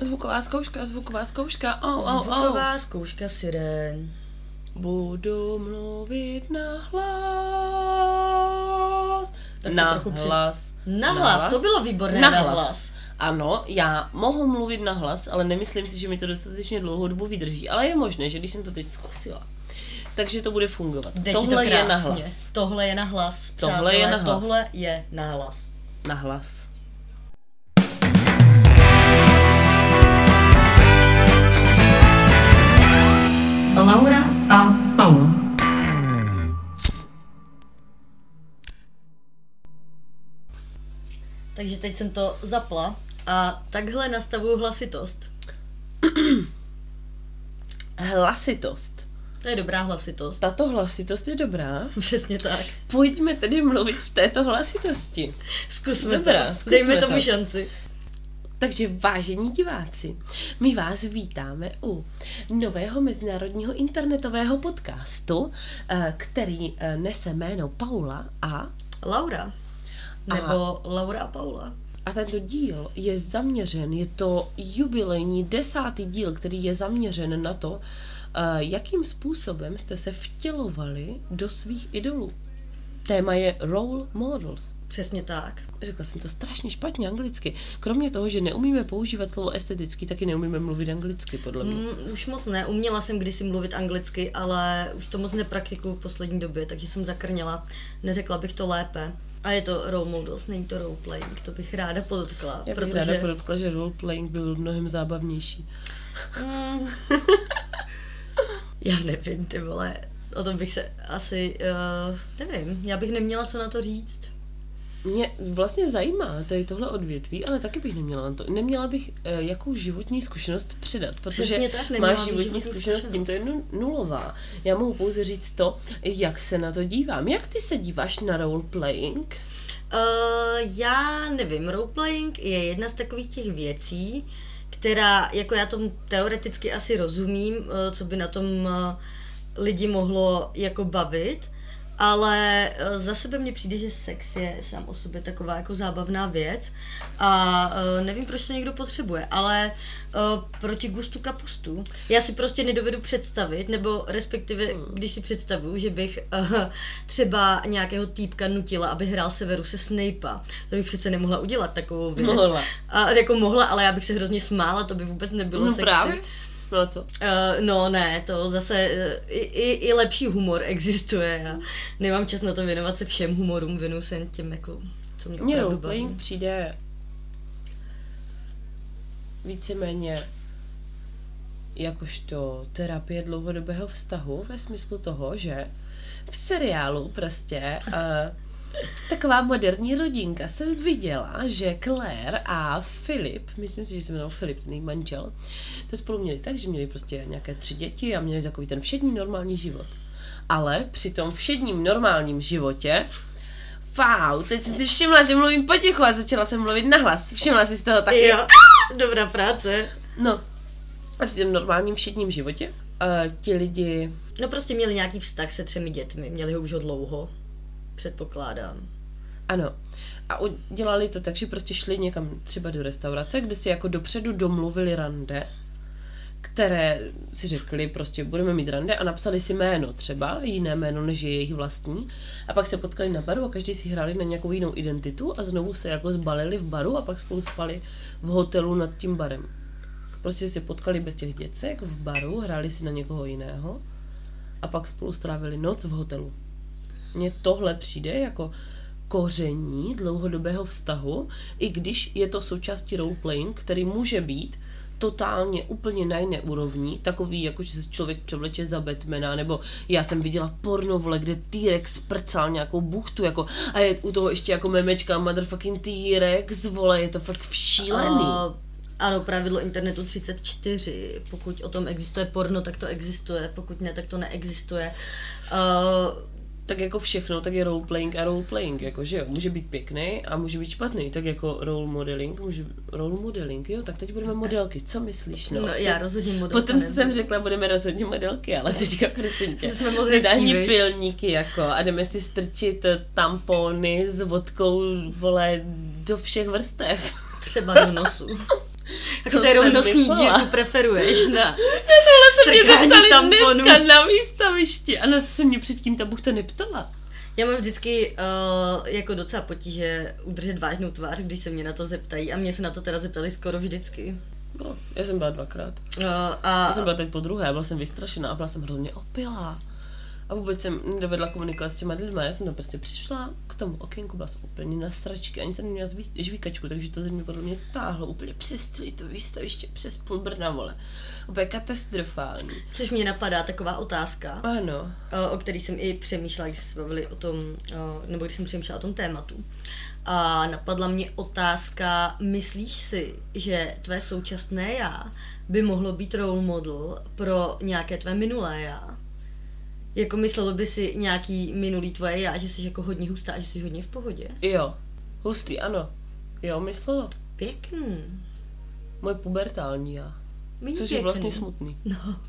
Zvuková zkouška, zvuková zkouška, oh, oh, oh. Zvuková zkouška sirén. Budu mluvit na hlas. Tak na trochu při- hlas. To bylo výborné Na hlas. Ano, já mohu mluvit na hlas, ale nemyslím si, že mi to dostatečně dlouhou dobu vydrží. Ale je možné, že když jsem to teď zkusila, takže to bude fungovat. Jde Tohle to je na hlas. Tohle je na hlas. Tohle je na hlas. Tohle je na hlas. Na hlas. A Paula. Takže teď jsem to zapla a takhle nastavuju hlasitost. Hlasitost. To je dobrá hlasitost. Tato hlasitost je dobrá. Přesně tak. Pojďme tedy mluvit v této hlasitosti. Zkusme Dobrá, to. zkusme Dejme to. tomu šanci. Takže vážení diváci, my vás vítáme u nového mezinárodního internetového podcastu, eh, který eh, nese jméno Paula a Laura. Nebo Laura a Paula. a tento díl je zaměřen, je to jubilejní desátý díl, který je zaměřen na to, eh, jakým způsobem jste se vtělovali do svých idolů. Téma je role models. Přesně tak. Řekla jsem to strašně špatně anglicky. Kromě toho, že neumíme používat slovo estetický, taky neumíme mluvit anglicky, podle mě. Mm, už moc ne. Uměla jsem kdysi mluvit anglicky, ale už to moc nepraktikuju v poslední době, takže jsem zakrněla. Neřekla bych to lépe. A je to role models, není to role playing, to bych ráda podotkla. Já bych protože... ráda podotkla, že roleplaying byl mnohem zábavnější. Mm. Já nevím, ty vole, o tom bych se asi, uh, nevím, já bych neměla co na to říct. Mě vlastně zajímá tady tohle odvětví, ale taky bych neměla na to. Neměla bych uh, jakou životní zkušenost předat, protože Přesně tak, máš životní, životní zkušenost, zkušenost. tímto je nu- nulová. Já mohu pouze říct to, jak se na to dívám. Jak ty se díváš na roleplaying? Uh, já nevím, roleplaying je jedna z takových těch věcí, která, jako já tomu teoreticky asi rozumím, uh, co by na tom uh, lidi mohlo jako bavit, ale uh, za sebe mně přijde, že sex je sám o sobě taková jako zábavná věc a uh, nevím, proč to někdo potřebuje, ale uh, proti gustu kapustu. Já si prostě nedovedu představit, nebo respektive, když si představuju, že bych třeba nějakého týpka nutila, aby hrál Severu se Snape'a, to bych přece nemohla udělat takovou věc. Mohla. A, jako mohla, ale já bych se hrozně smála, to by vůbec nebylo No sexy. právě. No a co? Uh, no ne, to zase uh, i, i, i lepší humor existuje. Já nemám čas na to věnovat se všem humorům, věnuju se jen těm, jako, co mě opravdu roleplaying baví. přijde víceméně jakožto terapie dlouhodobého vztahu ve smyslu toho, že v seriálu prostě uh, taková moderní rodinka jsem viděla, že Claire a Filip, myslím si, že se jmenoval Filip, ten její manžel, to spolu měli tak, že měli prostě nějaké tři děti a měli takový ten všední normální život. Ale při tom všedním normálním životě Wow, teď jsem si všimla, že mluvím potichu a začala jsem mluvit nahlas. Všimla jsi z toho taky? Jo, dobrá práce. No. A při tom normálním všedním životě uh, ti lidi, No prostě měli nějaký vztah se třemi dětmi, měli ho už ho dlouho, předpokládám. ano, a udělali to tak, že prostě šli někam třeba do restaurace, kde si jako dopředu domluvili rande, které si řekli, prostě budeme mít rande a napsali si jméno třeba, jiné jméno než je jejich vlastní. A pak se potkali na baru a každý si hráli na nějakou jinou identitu a znovu se jako zbalili v baru a pak spolu spali v hotelu nad tím barem. Prostě se potkali bez těch děcek v baru, hráli si na někoho jiného a pak spolu strávili noc v hotelu. Mně tohle přijde jako koření dlouhodobého vztahu, i když je to součástí roleplaying, který může být totálně úplně na jiné úrovni, takový, jako že se člověk převleče za Batmana, nebo já jsem viděla pornovole, kde T-Rex prcal nějakou buchtu, jako, a je u toho ještě jako memečka motherfucking T-Rex, vole, je to fakt šílený. A, ano, pravidlo internetu 34. Pokud o tom existuje porno, tak to existuje. Pokud ne, tak to neexistuje. Uh, tak jako všechno, tak je roleplaying a roleplaying, jako že jo, může být pěkný a může být špatný, tak jako role modeling, může, role modeling, jo, tak teď budeme modelky, co myslíš, no? no, já rozhodně modelka Potom, co jsem nebudu. řekla, budeme rozhodně modelky, ale teďka prosím tě, Jsme viď? pilníky jako a jdeme si strčit eh, tampony s vodkou, vole, do všech vrstev. Třeba do nosu. To kterou nosní dírku preferuješ na Tohle se mě zeptali tamponu. dneska na výstavišti a na co se mě předtím ta buchta neptala. Já mám vždycky uh, jako docela potíže udržet vážnou tvář, když se mě na to zeptají a mě se na to teda zeptali skoro vždycky. No, já jsem byla dvakrát. Uh, a Já jsem byla teď po druhé, byla jsem vystrašená a byla jsem hrozně opilá. A vůbec jsem nedovedla komunikovat s těma lidma. Já jsem tam prostě přišla k tomu okénku, byla jsem úplně na sračky, ani jsem neměla žvíkačku, takže to ze mě podle mě táhlo úplně přes celý to výstaviště, přes půl Brna, vole. Úplně katastrofální. což mě napadá taková otázka, Ano. uh, o který jsem i přemýšlela, když jsme se bavili o tom, uh, nebo když jsem přemýšlela o tom tématu. A napadla mě otázka, myslíš si, že tvé současné já by mohlo být role model pro nějaké tvé minulé já? Jako myslelo by si nějaký minulý tvoje já, že jsi jako hodně hustá a že jsi hodně v pohodě? Jo. Hustý, ano. Jo, myslelo. Pěkný. Moje pubertální já. Méně Což je pěkný. vlastně smutný. No.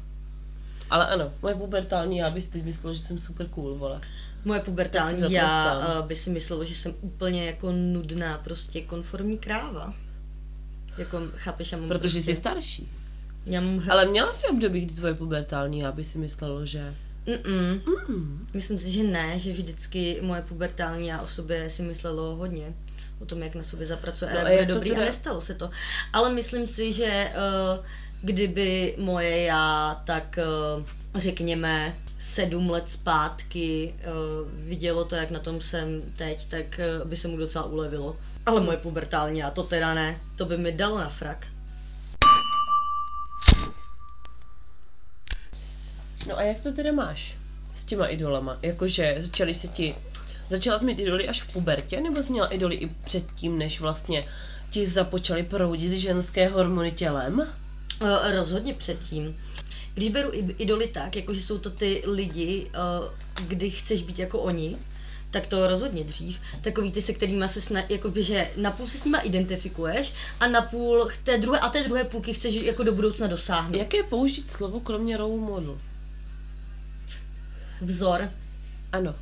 Ale ano, moje pubertální já bys teď myslel, že jsem super cool, vole. Moje pubertální já uh, by si myslelo, že jsem úplně jako nudná, prostě konformní kráva. Jako, chápeš, já mám Protože prostě, jsi starší. Já mám Ale měla jsi období, kdy tvoje pubertální já by si myslelo, že... Mm-mm. Mm. Myslím si, že ne, že vždycky moje pubertální já o sobě si myslelo hodně o tom, jak na sobě zapracuje No a a to dobrý teda- a nestalo se to. Ale myslím si, že uh, kdyby moje já, tak uh, řekněme sedm let zpátky uh, vidělo to, jak na tom jsem teď, tak uh, by se mu docela ulevilo. Ale moje pubertální já, to teda ne, to by mi dalo na frak. No a jak to teda máš s těma idolama? Jakože začali se ti... Začala jsi mít idoly až v pubertě, nebo jsi měla idoly i předtím, než vlastně ti započaly proudit ženské hormony tělem? Uh, rozhodně předtím. Když beru i- idoly tak, jakože jsou to ty lidi, uh, kdy chceš být jako oni, tak to rozhodně dřív. Takový ty, se kterými se sna, jakoby, že napůl se s nima identifikuješ a napůl té druhé, a té druhé půlky chceš jako do budoucna dosáhnout. Jaké použít slovo kromě role model? Vzor. Ano.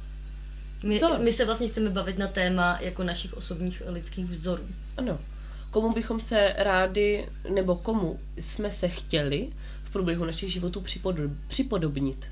My, Vzor. my se vlastně chceme bavit na téma jako našich osobních lidských vzorů. Ano. Komu bychom se rádi, nebo komu jsme se chtěli v průběhu našich životů připodob, připodobnit?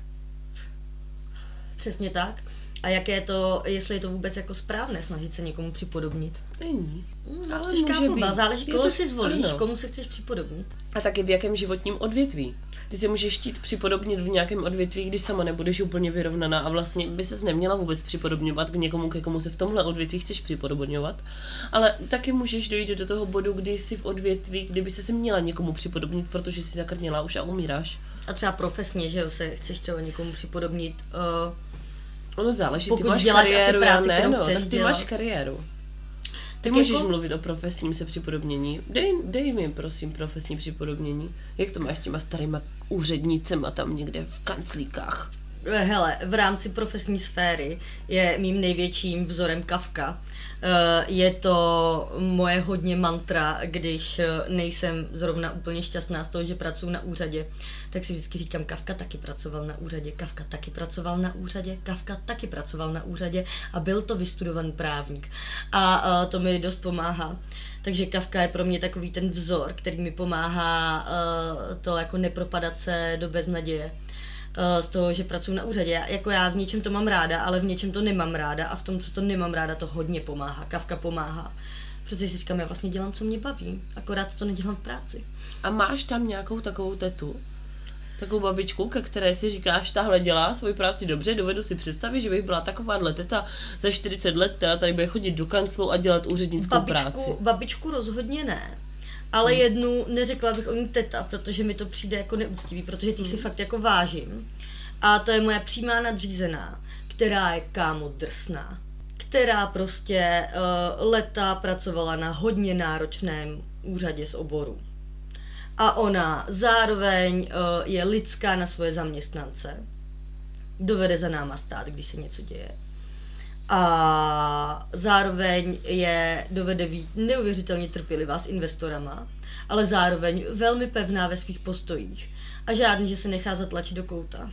Přesně tak. A jak je to, jestli je to vůbec jako správné snažit se někomu připodobnit. Není. Hmm, Ale těžká být. záleží, Je koho to- si zvolíš, ano. komu se chceš připodobnit. A taky v jakém životním odvětví. Ty si můžeš chtít připodobnit v nějakém odvětví, když sama nebudeš úplně vyrovnaná a vlastně by ses neměla vůbec připodobňovat k někomu, ke komu se v tomhle odvětví chceš připodobňovat. Ale taky můžeš dojít do toho bodu, kdy jsi v odvětví, kdyby se měla někomu připodobnit, protože jsi zakrněla už a umíráš. A třeba profesně, že jo, se chceš třeba někomu připodobnit. Uh, Ono záleží, Pokud ty máš děláš asi kariéru, práci, já ne, no, tak ty dělat. máš kariéru. Ty Tak můžeš jako- mluvit o profesním se připodobnění. Dej, dej mi, prosím, profesní připodobnění. Jak to máš s těma starýma úřednicema tam někde v kanclíkách? Hele, v rámci profesní sféry je mým největším vzorem Kafka. Eh, Je to moje hodně mantra, když eh, nejsem zrovna úplně šťastná z toho, že pracuji na úřadě, tak si vždycky říkám, Kafka taky pracoval na úřadě, Kafka taky pracoval na úřadě, Kafka taky pracoval na úřadě a byl to vystudovaný právník. A eh, to mi dost pomáhá. Takže Kafka je pro mě takový ten vzor, který mi pomáhá to jako nepropadat se do beznaděje z toho, že pracuji na úřadě. Já- Jako já v něčem to mám ráda, ale v něčem to nemám ráda a v tom, co to nemám ráda, to hodně pomáhá. Kavka pomáhá. Protože si říkám, já vlastně dělám, co mě baví, akorát to nedělám v práci. A máš tam nějakou takovou tetu? Takovou babičku, ke které si říkáš, tahle dělá svoji práci dobře, dovedu si představit, že bych byla takováhle teta za 40 let, která tady bude chodit do kanclu a dělat úřednickou práci. Babičku, babičku rozhodně ne. Ale Hmm. jednu neřekla bych o ní teta, protože mi to přijde jako neúctivý, protože ty Hmm. si fakt jako vážím. A to je moje přímá nadřízená, která je kámo drsná. Která prostě uh, leta pracovala na hodně náročném úřadě z oboru. A ona zároveň uh, je lidská na svoje zaměstnance. Dovede za náma stát, když se něco děje. A zároveň je dovede být neuvěřitelně trpělivá s investorama, ale zároveň velmi pevná ve svých postojích. A žádný, že se nechá zatlačit do kouta.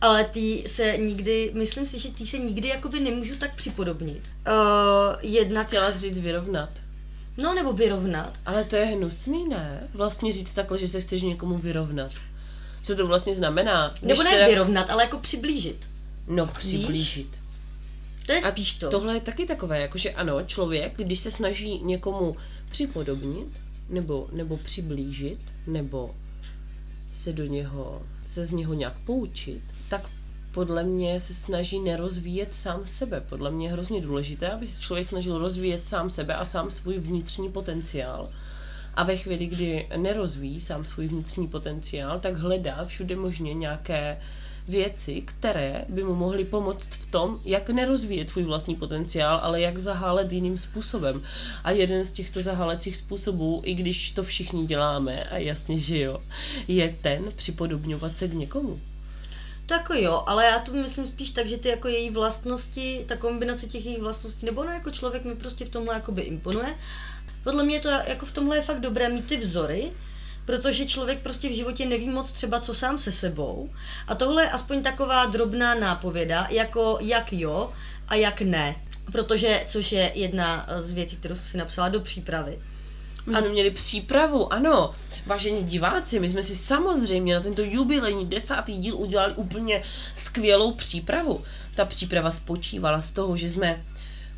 Ale ty se nikdy, myslím si, že ty se nikdy jakoby nemůžu tak připodobnit. Uh, jednak Chtěla jsi říct vyrovnat. No, nebo vyrovnat. Ale to je hnusný, ne? Vlastně říct takhle, že se chceš někomu vyrovnat. Co to vlastně znamená? Nebo ne vyrovnat, ale jako přiblížit. No, přiblížit. To je spíš to. tohle je taky takové, jakože ano, člověk, když se snaží někomu připodobnit, nebo, nebo přiblížit, nebo se do něho, se z něho nějak poučit, tak podle mě se snaží nerozvíjet sám sebe. Podle mě je hrozně důležité, aby se člověk snažil rozvíjet sám sebe a sám svůj vnitřní potenciál. A ve chvíli, kdy nerozvíjí sám svůj vnitřní potenciál, tak hledá všude možně nějaké věci, které by mu mohly pomoct v tom, jak nerozvíjet svůj vlastní potenciál, ale jak zahálet jiným způsobem. A jeden z těchto zahálecích způsobů, i když to všichni děláme, a jasně, že jo, je ten připodobňovat se k někomu. To jako jo, ale já to myslím spíš tak, že ty jako její vlastnosti, ta kombinace těch jejich vlastností, nebo ona jako člověk mi prostě v tomhle jakoby imponuje. Podle mě to jako v tomhle je fakt dobré mít ty vzory, protože člověk prostě v životě neví moc třeba co sám se sebou. A tohle je aspoň taková drobná nápověda, jako jak jo a jak ne. Protože, což je jedna z věcí, kterou jsem si napsala do přípravy. My jsme měli přípravu, ano. Vážení diváci, my jsme si samozřejmě na tento jubilejní desátý díl udělali úplně skvělou přípravu. Ta příprava spočívala z toho, že jsme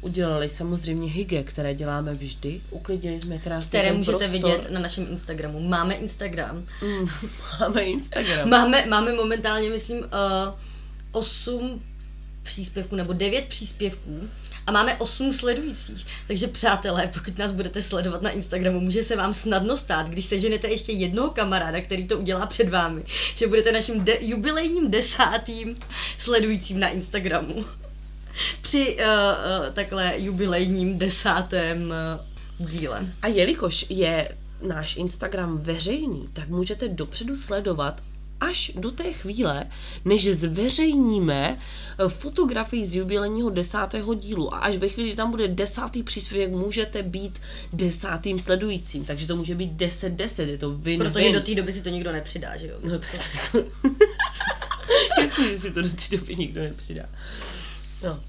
udělali samozřejmě hyge, které děláme vždy. Uklidili jsme krásně Které ten můžete prostor. vidět na našem Instagramu. Máme Instagram. Mm, máme Instagram. Máme, máme momentálně, myslím, uh, 8 příspěvků nebo 9 příspěvků a máme 8 sledujících. Takže přátelé, pokud nás budete sledovat na Instagramu, může se vám snadno stát, když seženete ještě jednoho kamaráda, který to udělá před vámi, že budete naším de- jubilejním desátým sledujícím na Instagramu. Při uh, uh, takhle jubilejním desátém uh, díle. A jelikož je náš Instagram veřejný, tak můžete dopředu sledovat až do té chvíle, než zveřejníme fotografii z jubilejního desátého dílu. A až ve chvíli, kdy tam bude desátý příspěvek, můžete být desátým sledujícím. Takže to může být 10-10, je to win Protože do té doby si to nikdo nepřidá, že jo? No tak... Jasně, že si to do té doby nikdo nepřidá. No.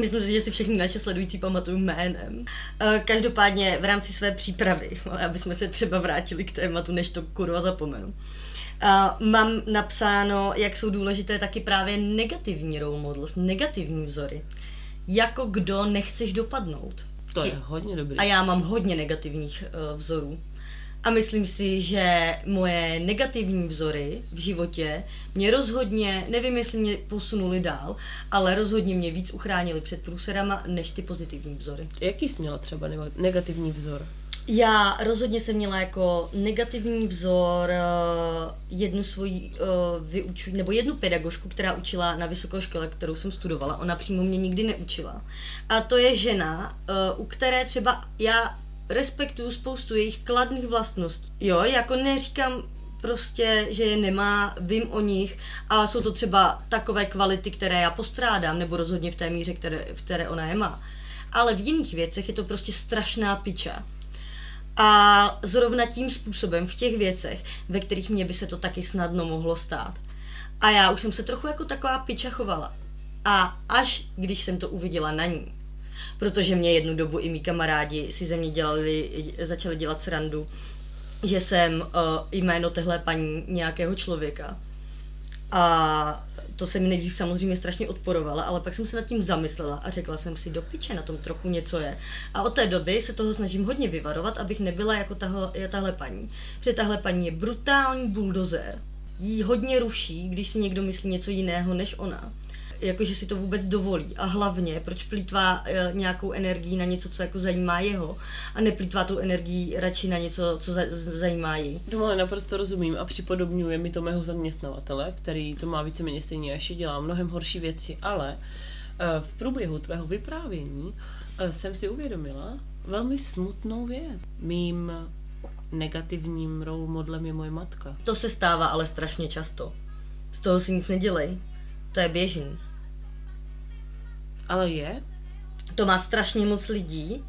Myslím si, že si všechny naše sledující pamatuju jménem. Každopádně v rámci své přípravy, aby jsme se třeba vrátili k tématu, než to kurva zapomenu. Uh, mám napsáno, jak jsou důležité taky právě negativní role models, negativní vzory. Jako kdo nechceš dopadnout. To je hodně dobrý. A já mám hodně negativních uh, vzorů. A myslím si, že moje negativní vzory v životě mě rozhodně, nevím, jestli mě posunuli dál, ale rozhodně mě víc uchránili před průserama, než ty pozitivní vzory. Jaký jsi měla třeba negativní vzor? Já rozhodně jsem měla jako negativní vzor uh, jednu svoji uh, vyuču, nebo jednu pedagožku, která učila na vysoké škole, kterou jsem studovala. Ona přímo mě nikdy neučila. A to je žena, uh, u které třeba já respektuju spoustu jejich kladných vlastností. Jo, jako neříkám prostě, že je nemá, vím o nich a jsou to třeba takové kvality, které já postrádám, nebo rozhodně v té míře, které, v které ona je má. Ale v jiných věcech je to prostě strašná piča. A zrovna tím způsobem v těch věcech, ve kterých mě by se to taky snadno mohlo stát. A já už jsem se trochu jako taková piča chovala. A až když jsem to uviděla na ní, protože mě jednu dobu i mý kamarádi si ze mě dělali, začali dělat srandu, že jsem uh, jméno téhle paní nějakého člověka. A to se mi nejdřív samozřejmě strašně odporovala, ale pak jsem se nad tím zamyslela a řekla jsem si, do piče, na tom trochu něco je. A od té doby se toho snažím hodně vyvarovat, abych nebyla jako tahle, tahle paní. Protože tahle paní je brutální buldozer. Jí hodně ruší, když si někdo myslí něco jiného než ona jakože si to vůbec dovolí. A hlavně, proč plítvá e, nějakou energii na něco, co jako zajímá jeho a neplítvá tou energii radši na něco, co za, zajímá jí. Tomu naprosto rozumím a připodobňuje mi to mého zaměstnavatele, který to má víceméně stejně, až dělá mnohem horší věci, ale e, v průběhu tvého vyprávění e, jsem si uvědomila velmi smutnou věc. Mým negativním role modelem je moje matka. To se stává ale strašně často. Z toho si nic nedělej. To je běžný. Ale je? To má strašně moc lidí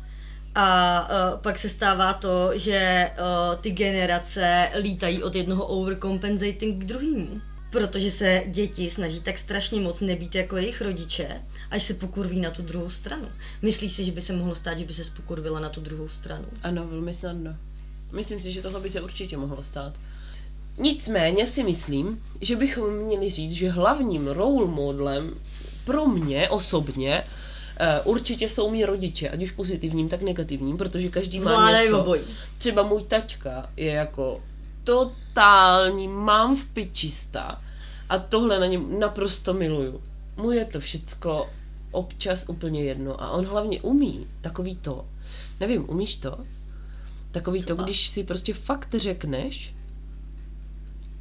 a uh, pak se stává to, že uh, ty generace lítají od jednoho overcompensating k druhému. Protože se děti snaží tak strašně moc nebýt jako jejich rodiče, až se pokurví na tu druhou stranu. Myslíš si, že by se mohlo stát, že by se pokurvila na tu druhou stranu? Ano, velmi snadno. Myslím si, že tohle by se určitě mohlo stát. Nicméně si myslím, že bychom měli říct, že hlavním role modelem pro mě osobně uh, určitě jsou mý rodiče, ať už pozitivním, tak negativním, protože každý má něco. obojí. Třeba můj taťka je jako totální, mám v pičista a tohle na něm naprosto miluju. Mu je to všecko občas úplně jedno a on hlavně umí takový to, nevím, umíš to? Takový to, Třeba? když si prostě fakt řekneš,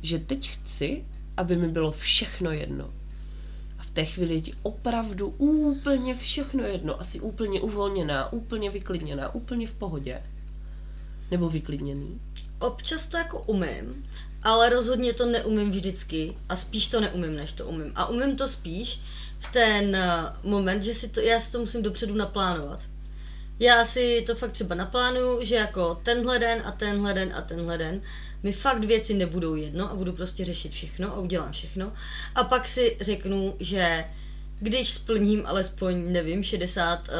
že teď chci, aby mi bylo všechno jedno. Té chvíli je ti opravdu úplně všechno jedno. Asi úplně uvolněná, úplně vyklidněná, úplně v pohodě. Nebo vyklidněný. Občas to jako umím, ale rozhodně to neumím vždycky a spíš to neumím, než to umím. A umím to spíš v ten eh, moment, že si to, já si to musím dopředu naplánovat. Já si to fakt třeba naplánuju, že jako tenhle den a tenhle den a tenhle den mi fakt věci nebudou jedno a budu prostě řešit všechno a udělám všechno. A pak si řeknu, že když splním alespoň, nevím, 60 eh,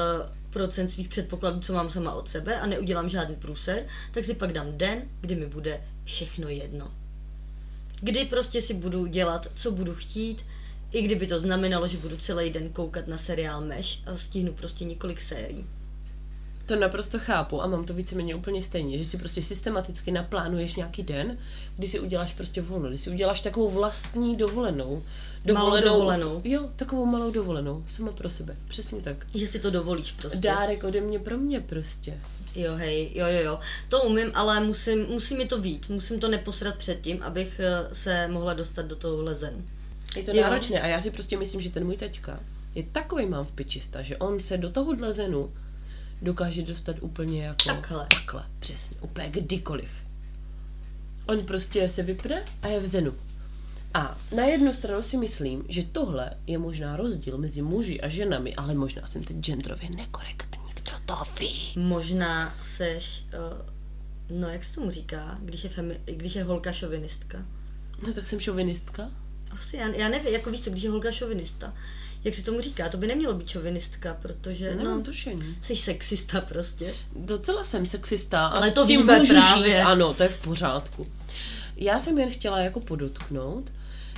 procent svých předpokladů, co mám sama od sebe a neudělám žádný průser, tak si pak dám den, kdy mi bude všechno jedno. Kdy prostě si budu dělat, co budu chtít, i kdyby to znamenalo, že budu celý den koukat na seriál Mesh a stihnu prostě několik sérií. To naprosto chápu a mám to víceméně úplně stejně, že si prostě systematicky naplánuješ nějaký den, kdy si uděláš prostě volno, kdy si uděláš takovou vlastní dovolenou. Malou dovolenou. Jo, takovou malou dovolenou, sama pro sebe, přesně tak. Že si to dovolíš prostě. Dárek ode mě pro mě prostě. Jo, hej, jo, jo, jo. To umím, ale musím, musí mi to vít. Musím to neposrat předtím, abych eh, se mohla dostat do toho zen. Je to Jo. náročné a já si prostě myslím, že ten můj taťka je takový mám v pičista, že on se do tohohle zenu dokáže dostat úplně jako... Takhle. Takhle, přesně, úplně kdykoliv. On prostě se vypne a je v zenu. A na jednu stranu si myslím, že tohle je možná rozdíl mezi muži a ženami, ale možná jsem teď genderově nekorektní, kdo to ví. Možná seš, uh, no jak se tomu říká, když je, femi- když je holka šovinistka? No tak jsem šovinistka. Asi, já, já nevím, jako víš co, když je holka šovinista. Jak se tomu říká? To by nemělo být šovinistka, protože, Nemám no, tušení. jsi sexista prostě. Docela jsem sexista. Ale to tím můžu právě. Žít, ano, to je v pořádku. Já jsem jen chtěla jako podotknout,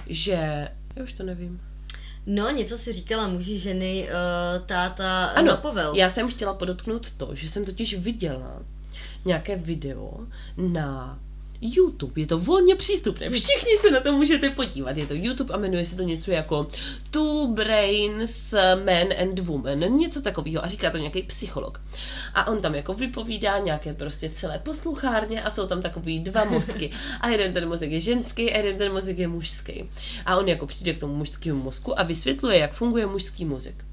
že... Já už to nevím. No, něco si říkala muži, ženy, uh, táta, Ano, napovel. já jsem chtěla podotknout to, že jsem totiž viděla nějaké video na YouTube. Je to volně přístupné. Všichni se na to můžete podívat. Je to YouTube a jmenuje se to něco jako Two Brains Man and Woman. Něco takového. A říká to nějaký psycholog. A on tam jako vypovídá nějaké prostě celé posluchárně a jsou tam takový dva mozky. A jeden ten mozek je ženský a jeden ten mozek je mužský. A on jako přijde k tomu mužskému mozku a vysvětluje, jak funguje mužský mozek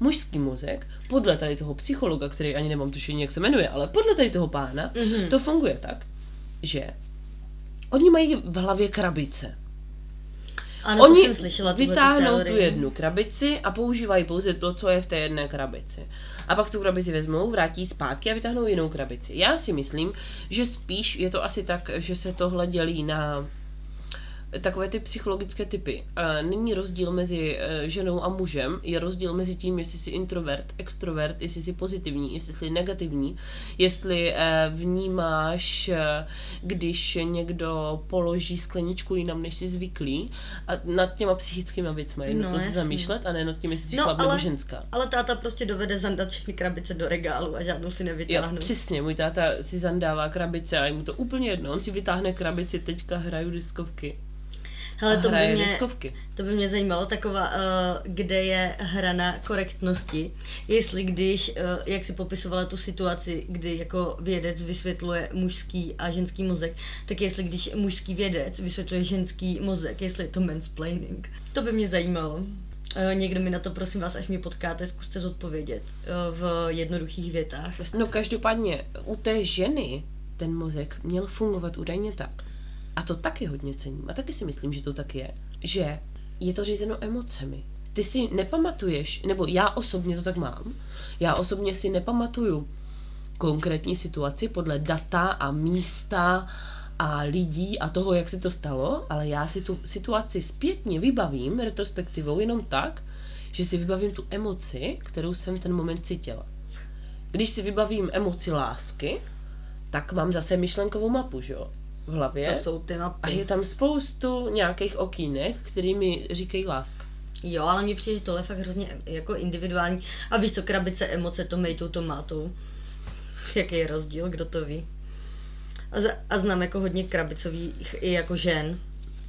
mužský mozek, podle tady toho psychologa, který ani nemám tušení, jak se jmenuje, ale podle tady toho pána, Mhm. mm-hmm. to funguje tak, že oni mají v hlavě krabice. ano, oni to jsem slyšela, vytáhnou tu jednu krabici a používají pouze to, co je v té jedné krabici. A pak tu krabici vezmou, vrátí zpátky a vytáhnou jinou krabici. Já si myslím, že spíš je to asi tak, že se tohle dělí na takové ty psychologické typy. Není rozdíl mezi eh, ženou a mužem, je rozdíl mezi tím, jestli jsi introvert, extrovert, jestli jsi pozitivní, jestli jsi negativní, jestli eh, vnímáš, eh, když někdo položí skleničku jinam, než jsi zvyklý, a nad těma psychickými věcmi je No, nutno se jasně. zamýšlet a ne nad tím, jestli jsi No, chlap ale- nebo ženská. Ale táta prostě dovede zandat všechny krabice do regálu a žádnou si Jo, nevytáhnu. přesně, můj táta si zandává krabice a je mu to úplně jedno. On si vytáhne krabici, teďka hraju diskovky. Hele, a to by, mě, diskovky. to by mě zajímalo, taková, uh, kde je hrana korektnosti. Jestli když, uh, jak si popisovala tu situaci, kdy jako vědec vysvětluje mužský a ženský mozek, tak jestli když mužský vědec vysvětluje ženský mozek, jestli je to mansplaining. To by mě zajímalo. Uh, někdo mi na to, prosím vás, až mě potkáte, zkuste zodpovědět v jednoduchých větách. No každopádně u té ženy ten mozek měl fungovat údajně tak. A to taky hodně cením. A taky si myslím, že to tak je. Že je to řízeno emocemi. Ty si nepamatuješ, nebo já osobně to tak mám, já osobně si nepamatuju konkrétní situaci podle data a místa a lidí a toho, jak se to stalo, ale já si tu situaci zpětně vybavím retrospektivou jenom tak, že si vybavím tu emoci, kterou jsem ten moment cítila. Když si vybavím emoci lásky, tak mám zase myšlenkovou mapu, že jo, v hlavě. To jsou ty mapy. A je tam spoustu nějakých okýnek, který mi říkají láska. Jo, ale mně přijde, že tohle je fakt hrozně jako individuální. A víš co, krabice emoce, to mejtou, to mátou. Jaký je rozdíl, kdo to ví. A, z- a znám jako hodně krabicových i jako žen.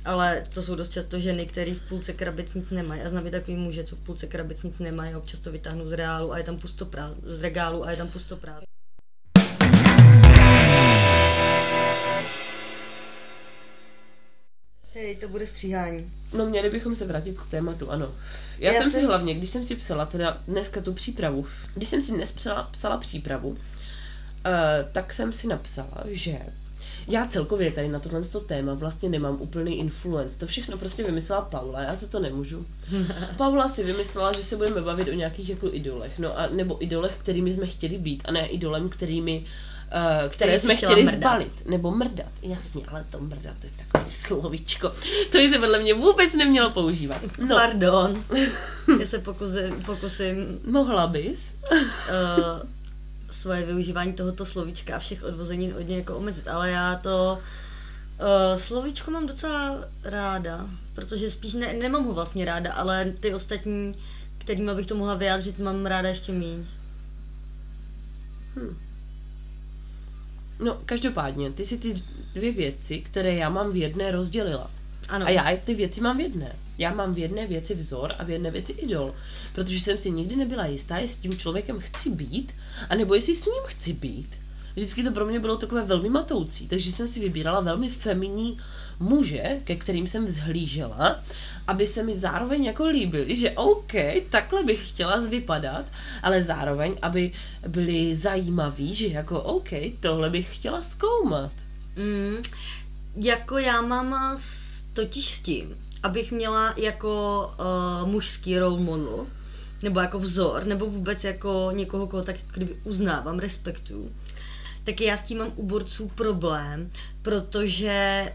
Ale to jsou dost často ženy, které v půlce krabic nic nemají. A znám i takový muže, co v půlce krabic nic nemají a občas to vytáhnou z reálu a je tam pusto prá- z regálu a je tam pusto prázdno. Hej, to bude stříhání. No měli bychom se vrátit k tématu, ano. Já, Já jsem si hlavně, když jsem si psala teda dneska tu přípravu, když jsem si dnes psala, psala přípravu, uh, tak jsem si napsala, že já celkově tady na tohle téma vlastně nemám úplný influence. To všechno prostě vymyslela Paula, já se to nemůžu. Paula si vymyslela, že se budeme bavit o nějakých jako idolech, no a nebo idolech, kterými jsme chtěli být, a ne idolem, kterými Uh, které Který jsi jsme chtěli mrdat. zbalit, nebo mrdat, jasně, ale to mrdat, to je takové slovíčko, to by se podle mě vůbec nemělo používat. No, Pardon. Já se pokusím, pokusím mohla bys? uh, svoje využívání tohoto slovíčka a všech odvozenin od něj jako omezit, ale já to uh, slovíčko mám docela ráda, protože spíš ne, nemám ho vlastně ráda, ale ty ostatní, kterým bych to mohla vyjádřit, mám ráda ještě míň. No, každopádně, ty si ty dvě věci, které já mám v jedné, rozdělila. Ano. A já ty věci mám v jedné. Já mám v jedné věci vzor a v jedné věci idol. Protože jsem si nikdy nebyla jistá, jestli s tím člověkem chci být, anebo jestli s ním chci být. Vždycky to pro mě bylo takové velmi matoucí, takže jsem si vybírala velmi feminní muže, ke kterým jsem vzhlížela, aby se mi zároveň jako líbili, že OK, takhle bych chtěla vypadat, ale zároveň, aby byli zajímaví, že jako OK, tohle bych chtěla zkoumat. Mm, jako já mám s, totiž s tím, abych měla jako uh, mužský role model, nebo jako vzor, nebo vůbec jako někoho, koho tak kdyby uznávám, respektuju, tak já s tím mám u borců problém, protože...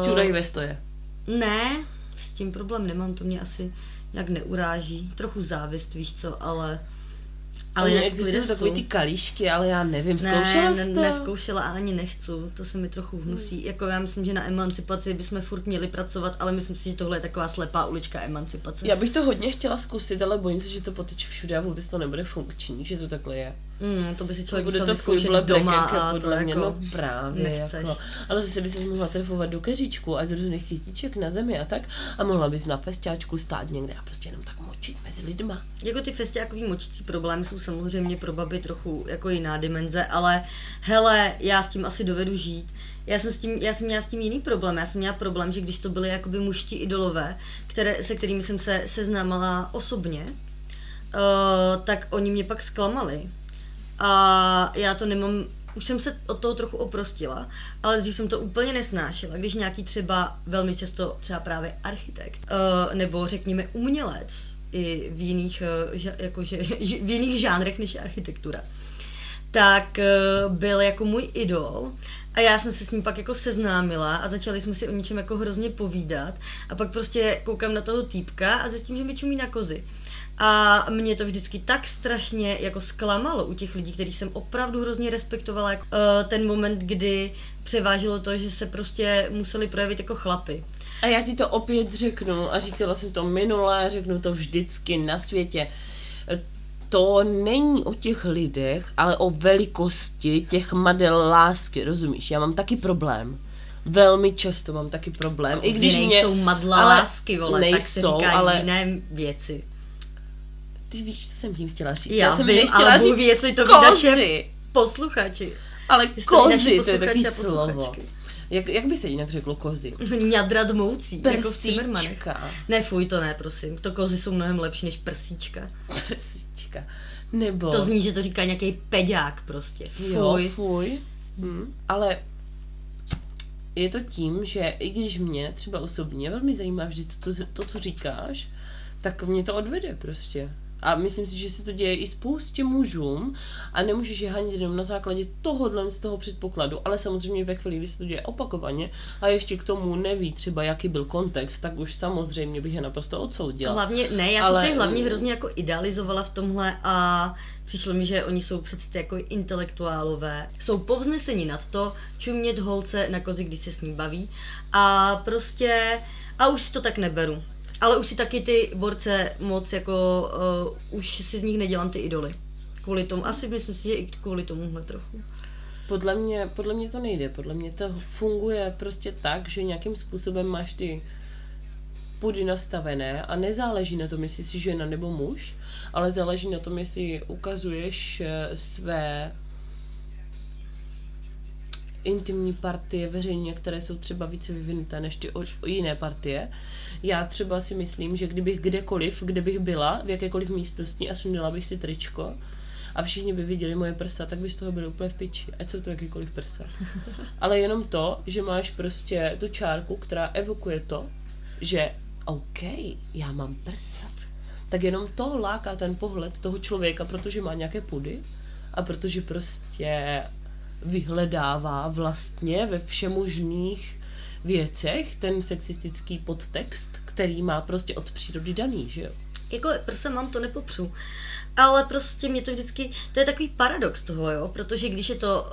Uh, Čudej ve stoje. Ne, s tím problém nemám, to mě asi nějak neuráží. Trochu závist, víš co, ale... Ale jinak existují takové ty kalíšky, ale já nevím, Ne, zkoušela ne, jsi to? neskoušela a ani nechci, to se mi trochu hnusí. Jako já myslím, že na emancipaci bychom furt měli pracovat, ale myslím si, že tohle je taková slepá ulička emancipace. Já bych to hodně chtěla zkusit, ale bojím se, že to poteče všude a vůbec to nebude funkční, že to takhle je. Mm, to by si člověk bude to vyzkoušet fůjble doma a to podle mě, jako no právě, nechceš. jako. Ale zase by se mohla trefovat do keříčku a z různých kytíček na zemi a tak a mohla bys na festiáčku stát někde a prostě jenom tak močit mezi lidma. Jako ty festiákový močící problémy jsou samozřejmě pro baby trochu jako jiná dimenze, ale hele, já s tím asi dovedu žít. Já jsem, s tím, já jsem měla s tím jiný problém. Já jsem měla problém, že když to byly jakoby muští idolové, které, se kterými jsem se seznámila osobně, uh, tak oni mě pak zklamali. A já to nemám, už jsem se od toho trochu oprostila, ale dřív jsem to úplně nesnášela, když nějaký třeba, velmi často třeba právě architekt, uh, nebo řekněme umělec, i v jiných, ža, jakože, v jiných žánrech než architektura, tak uh, byl jako můj idol a já jsem se s ním pak jako seznámila a začali jsme si o něčem jako hrozně povídat a pak prostě koukám na toho týpka a zjistím, že mi čumí na kozy. A mě to vždycky tak strašně jako zklamalo u těch lidí, kterých jsem opravdu hrozně respektovala. Jako, uh, ten moment, kdy převážilo to, že se prostě museli projevit jako chlapy. A já ti to opět řeknu a říkala jsem to minule, řeknu to vždycky na světě. To není o těch lidech, ale o velikosti těch madel lásky, rozumíš? Já mám taky problém. Velmi často mám taky problém. I když mě, nejsou madla ale lásky, vole, tak se nejsou, říká ale- jiné věci. Ty víš, co jsem tím chtěla říct. Já jsem vím, nechtěla ale říct ví, jestli to ví kozy, naše posluchači. ale kozy, to je takový slovo. Jak, jak by se jinak řeklo kozy? Ňadra dmoucí, jako v Cimmermanech. Ne, fuj, to ne, prosím. To kozy jsou mnohem lepší než prsíčka. Prsíčka. Nebo... To zní, že to říká nějaký peďák prostě. Jo, Fuj. fuj. Hm. Ale je to tím, že i když mě třeba osobně velmi zajímá vždy to, to, to, co říkáš, tak mě to odvede prostě. A myslím si, že se to děje i spoustě mužům a nemůžeš je hanit jenom na základě tohohle z toho předpokladu, ale samozřejmě ve chvíli, kdy se to děje opakovaně a ještě k tomu neví třeba, jaký byl kontext, tak už samozřejmě bych je naprosto odsoudila. Hlavně, ne, já ale... jsem si hlavně hrozně jako idealizovala v tomhle a přišlo mi, že oni jsou přece jako intelektuálové. Jsou povzneseni nad to, čumět holce na kozi, když se s ní baví a prostě a už si to tak neberu. Ale už si taky ty borce moc jako, uh, už si z nich nedělám ty idoly. Kvůli tomu, asi myslím si, že i kvůli tomuhle trochu. Podle mě, podle mě to nejde, podle mě to funguje prostě tak, že nějakým způsobem máš ty pudy nastavené a nezáleží na tom, jestli jsi žena nebo muž, ale záleží na tom, jestli ukazuješ eh, své intimní partie veřejně, které jsou třeba více vyvinuté než ty o, jiné partie. Já třeba si myslím, že kdybych kdekoliv, kde bych byla, v jakékoliv místnosti a sundala bych si tričko, a všichni by viděli moje prsa, tak by z toho byli úplně v piči, ať jsou to jakýkoliv prsa. Ale jenom to, že máš prostě tu čárku, která evokuje to, že OK, já mám prsa, tak jenom to láká ten pohled toho člověka, protože má nějaké pudy a protože prostě vyhledává vlastně ve všemožných věcech ten sexistický podtext, který má prostě od přírody daný, že jo? Jako prsa mám, to nepopřu. Ale prostě mě to vždycky, to je takový paradox toho, jo, protože když je to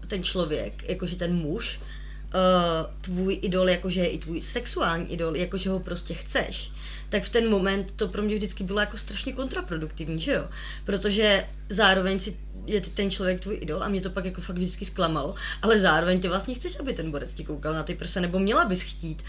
uh, ten člověk, jakože ten muž, uh, tvůj idol, jakože je i tvůj sexuální idol, jakože ho prostě chceš, tak v ten moment to pro mě vždycky bylo jako strašně kontraproduktivní, že jo? Protože zároveň si je ten člověk tvůj idol a mě to pak jako fakt vždycky zklamalo, ale zároveň ty vlastně chceš, aby ten borec ti koukal na ty prsa, nebo měla bys chtít.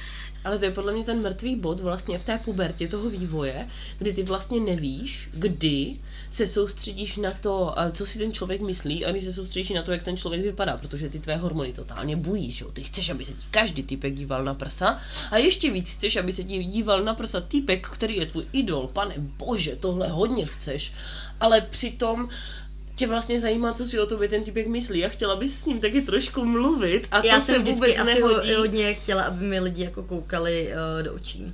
Ale to je podle mě ten mrtvý bod vlastně v té pubertě toho vývoje, kdy ty vlastně nevíš, kdy se soustředíš na to, co si ten člověk myslí a když se soustředíš na to, jak ten člověk vypadá, protože ty tvé hormony totálně bují, že jo? Ty chceš, aby se ti každý typek díval na prsa a ještě víc chceš, aby se ti díval na prsa typek, který je tvůj idol. Pane bože, tohle hodně chceš, ale přitom tě vlastně zajímá, co si o tobě ten typek myslí a chtěla bys s ním taky trošku mluvit a Já to jsem se vždycky vůbec asi nehodí. hodně chtěla, aby mi lidi jako koukali uh, do očí.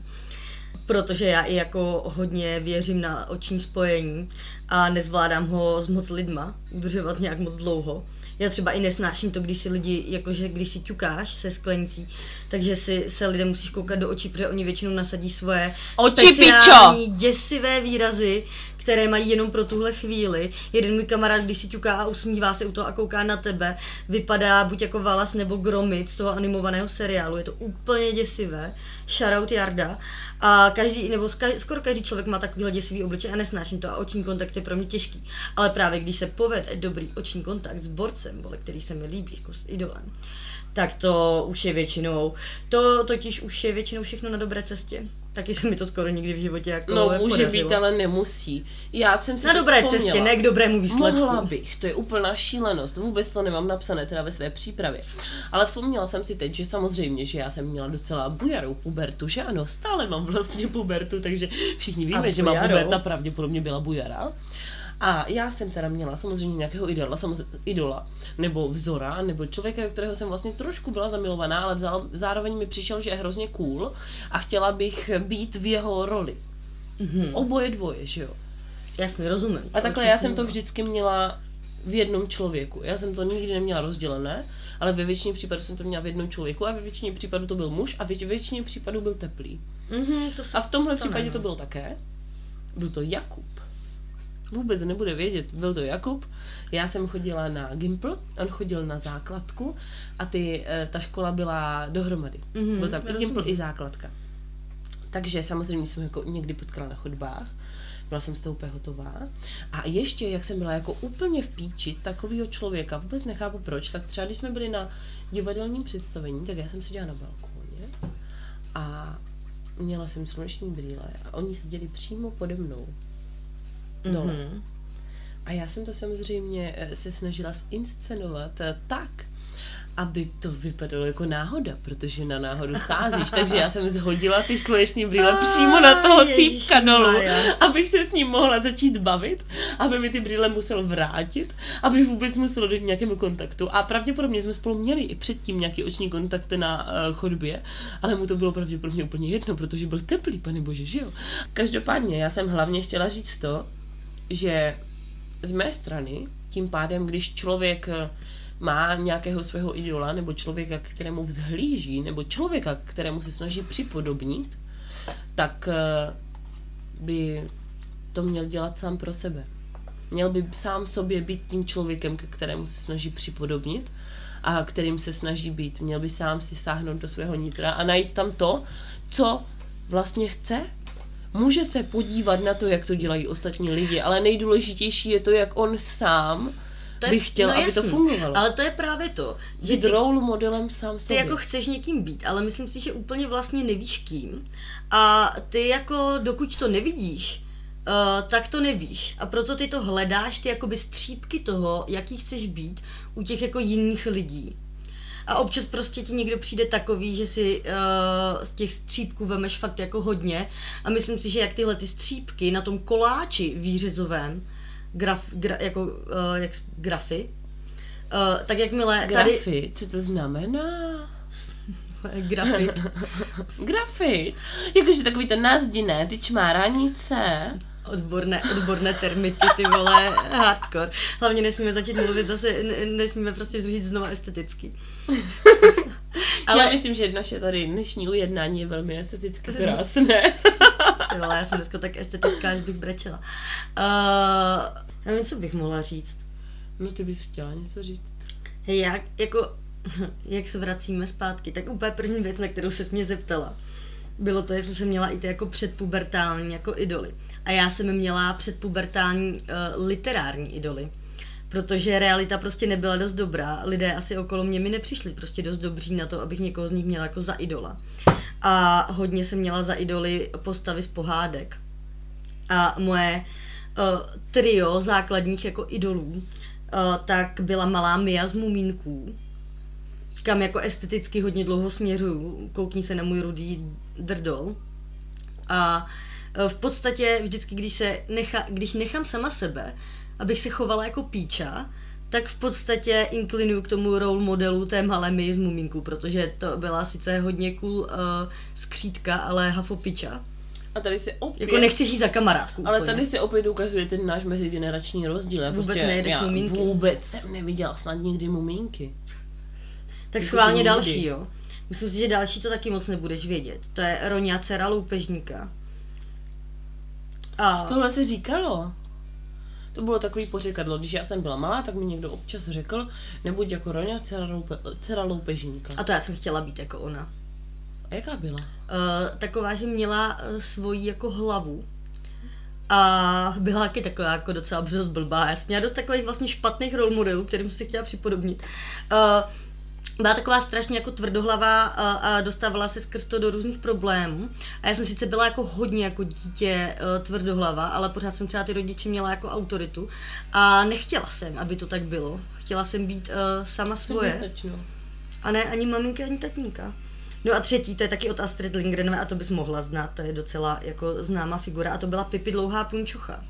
Protože já i jako hodně věřím na oční spojení a nezvládám ho s moc lidma udržovat nějak moc dlouho. Já třeba i nesnáším to, když si lidi, jakože když si ťukáš se sklenicí, takže si se lidem musíš koukat do očí, protože oni většinou nasadí svoje Oči, speciální, děsivé výrazy, které mají jenom pro tuhle chvíli. Jeden můj kamarád, když si ťuká a usmívá se u toho a kouká na tebe, vypadá buď jako Valas nebo Gromit z toho animovaného seriálu. Je to úplně děsivé. Shoutout Jarda. A každý, nebo skoro každý člověk má takovýhle děsivý obličej a nesnáším to a oční kontakt je pro mě těžký. Ale právě když se povede dobrý oční kontakt s borcem, vole, který se mi líbí, jako s idolem, tak to už je většinou, to totiž už je většinou všechno na dobré cestě. Taky se mi to skoro nikdy v životě jako No může podařilo. být, ale nemusí. Já jsem si Na dobré vzpomněla. cestě, ne k dobrému výsledku. Mohla bych, to je úplná šílenost, vůbec to nemám napsané teda ve své přípravě. Ale vzpomněla jsem si teď, že samozřejmě, že já jsem měla docela bujarou pubertu, že ano, stále mám vlastně pubertu, takže všichni víme, že má puberta pravděpodobně byla bujara. A já jsem teda měla samozřejmě nějakého idola, samozřejmě idola, nebo vzora, nebo člověka, do kterého jsem vlastně trošku byla zamilovaná, ale vzal- zároveň mi přišel, že je hrozně cool a chtěla bych být v jeho roli. Mhm. Oboje dvoje, že jo. Jasně, rozumím. A takhle já jsem to vždycky měla v jednom člověku. Já jsem to nikdy neměla rozdělené, ale ve většině případů jsem to měla v jednom člověku a ve většině případů to byl muž a ve většině případů byl teplý. Mhm, to se A v tomhle stane, případě no. to bylo také. Byl to Jakub. Vůbec nebude vědět, byl to Jakub. Já jsem chodila na Gimpl, on chodil na základku a ty, eh, ta škola byla dohromady. Mhm, byl tam i. Gimpl, i základka. Takže samozřejmě jsem jako někdy potkala na chodbách, byla jsem z toho úplně hotová. A ještě, jak jsem byla jako úplně v píči takového člověka, vůbec nechápu proč, tak třeba když jsme byli na divadelním představení, tak já jsem seděla na balkóně a měla jsem sluneční brýle a oni seděli přímo pode mnou. Dole. Mhm. A já jsem to samozřejmě eh, se snažila zinscenovat eh, tak, aby to vypadalo jako náhoda, protože na náhodu sázíš, takže já jsem zhodila ty sluneční brýle A, přímo na toho týpka dolů, abych se s ním mohla začít bavit, aby mi ty brýle musel vrátit, aby vůbec muselo dojít k nějakému kontaktu. A pravděpodobně jsme spolu měli i předtím nějaký oční kontakt na uh, chodbě, ale mu to bylo pravděpodobně úplně jedno, protože byl teplý, pane bože, že jo. Každopádně já jsem hlavně chtěla říct to, že z mé strany, tím pádem, když člověk eh, má nějakého svého idola, nebo člověka, kterému vzhlíží, nebo člověka, kterému se snaží připodobnit, tak eh, by to měl dělat sám pro sebe. Měl by sám sobě být tím člověkem, ke kterému se snaží připodobnit a kterým se snaží být. Měl by sám si sáhnout do svého nitra a najít tam to, co vlastně chce. Může se podívat na to, jak to dělají ostatní lidi, ale nejdůležitější je to, jak on sám To je- by chtěl, no aby to jasný. fungovalo. Ale to je právě to, že Být ty, role modelem sám ty sobě. jako chceš někým být, ale myslím si, že úplně vlastně nevíš kým. A ty jako dokud to nevidíš, Uh, tak to nevíš. A proto ty to hledáš, ty jakoby střípky toho, jaký chceš být u těch jako jiných lidí. A občas prostě ti někdo přijde takový, že si uh, z těch střípků vemeš fakt jako hodně. A myslím si, že jak tyhle ty střípky na tom koláči výřezovém, graf, gra, jako uh, jak, grafy, uh, tak jakmile tady... Grafy, co to znamená? Grafit. Grafit. Jakože takový to nazdiné, ty čmáranice. Odborné, odborné termity, ty vole, hardcore. Hlavně nesmíme začít mluvit zase, ne- nesmíme prostě zříct znova esteticky. Ale... Já myslím, že naše tady dnešní ujednání je velmi esteticky krásné. Ty vole, já jsem dneska tak estetická, až bych brečela. Uh, já nevím, co bych mohla říct. No ty bys chtěla něco říct. Hej, jak, jako, jak se vracíme zpátky, tak úplně první věc, na kterou se mě zeptala, bylo to, jestli jsem měla i ty jako předpubertální jako idoly. A já jsem měla předpubertální uh, literární idoly. Protože realita prostě nebyla dost dobrá. Lidé asi okolo mě mi nepřišli prostě dost dobří na to, abych někoho z nich měla jako za idola. A hodně jsem měla za idoly postavy z pohádek. A moje uh, trio základních jako idolů uh, tak byla malá Mia z Mumínků, kam jako esteticky hodně dlouho směřuju. Koukni se na můj rudý drdol. A uh, v podstatě vždycky, když, se necha, když nechám sama sebe, abych se chovala jako píča, tak v podstatě inklinuju k tomu role modelu té malé Mii z Mumínků, protože to byla sice hodně cool uh, skřítka, ale hafopiča. A tady si opět... Jako nechceš jít za kamarádku Ale úplně. tady se opět ukazuje ten náš mezigenerační rozdíl. Vůbec prostě, nejedeš já mumínky. vůbec jsem neviděla snad nikdy mumínky. Tak Jakože schválně nikdy. další, jo. Myslím si, že další to taky moc nebudeš vědět. To je Ronia, dcera loupežníka. A Tohle se říkalo. To bylo takový pořekadlo. Když já jsem byla malá, tak mi někdo občas řekl, nebuď jako Roňa, dcera, loupe, dcera loupežníka. A to já jsem chtěla být jako ona. A jaká byla? Uh, taková, že měla uh, svoji jako hlavu. A byla taky taková jako docela dost blbá. Já jsem měla dost takových vlastně špatných role modelů, kterým jsem si chtěla připodobnit. Uh, byla taková strašně jako tvrdohlavá a, a dostávala se skrz to do různých problémů. A já jsem sice byla jako hodně jako dítě uh, tvrdohlava, ale pořád jsem třeba ty rodiče měla jako autoritu. A nechtěla jsem, aby to tak bylo. Chtěla jsem být uh, sama svoje. A ne ani maminky, ani tatínka. No a třetí, to je taky od Astrid Lindgrenové a to bys mohla znát, to je docela jako známá figura a to byla Pipi Dlouhá punčucha.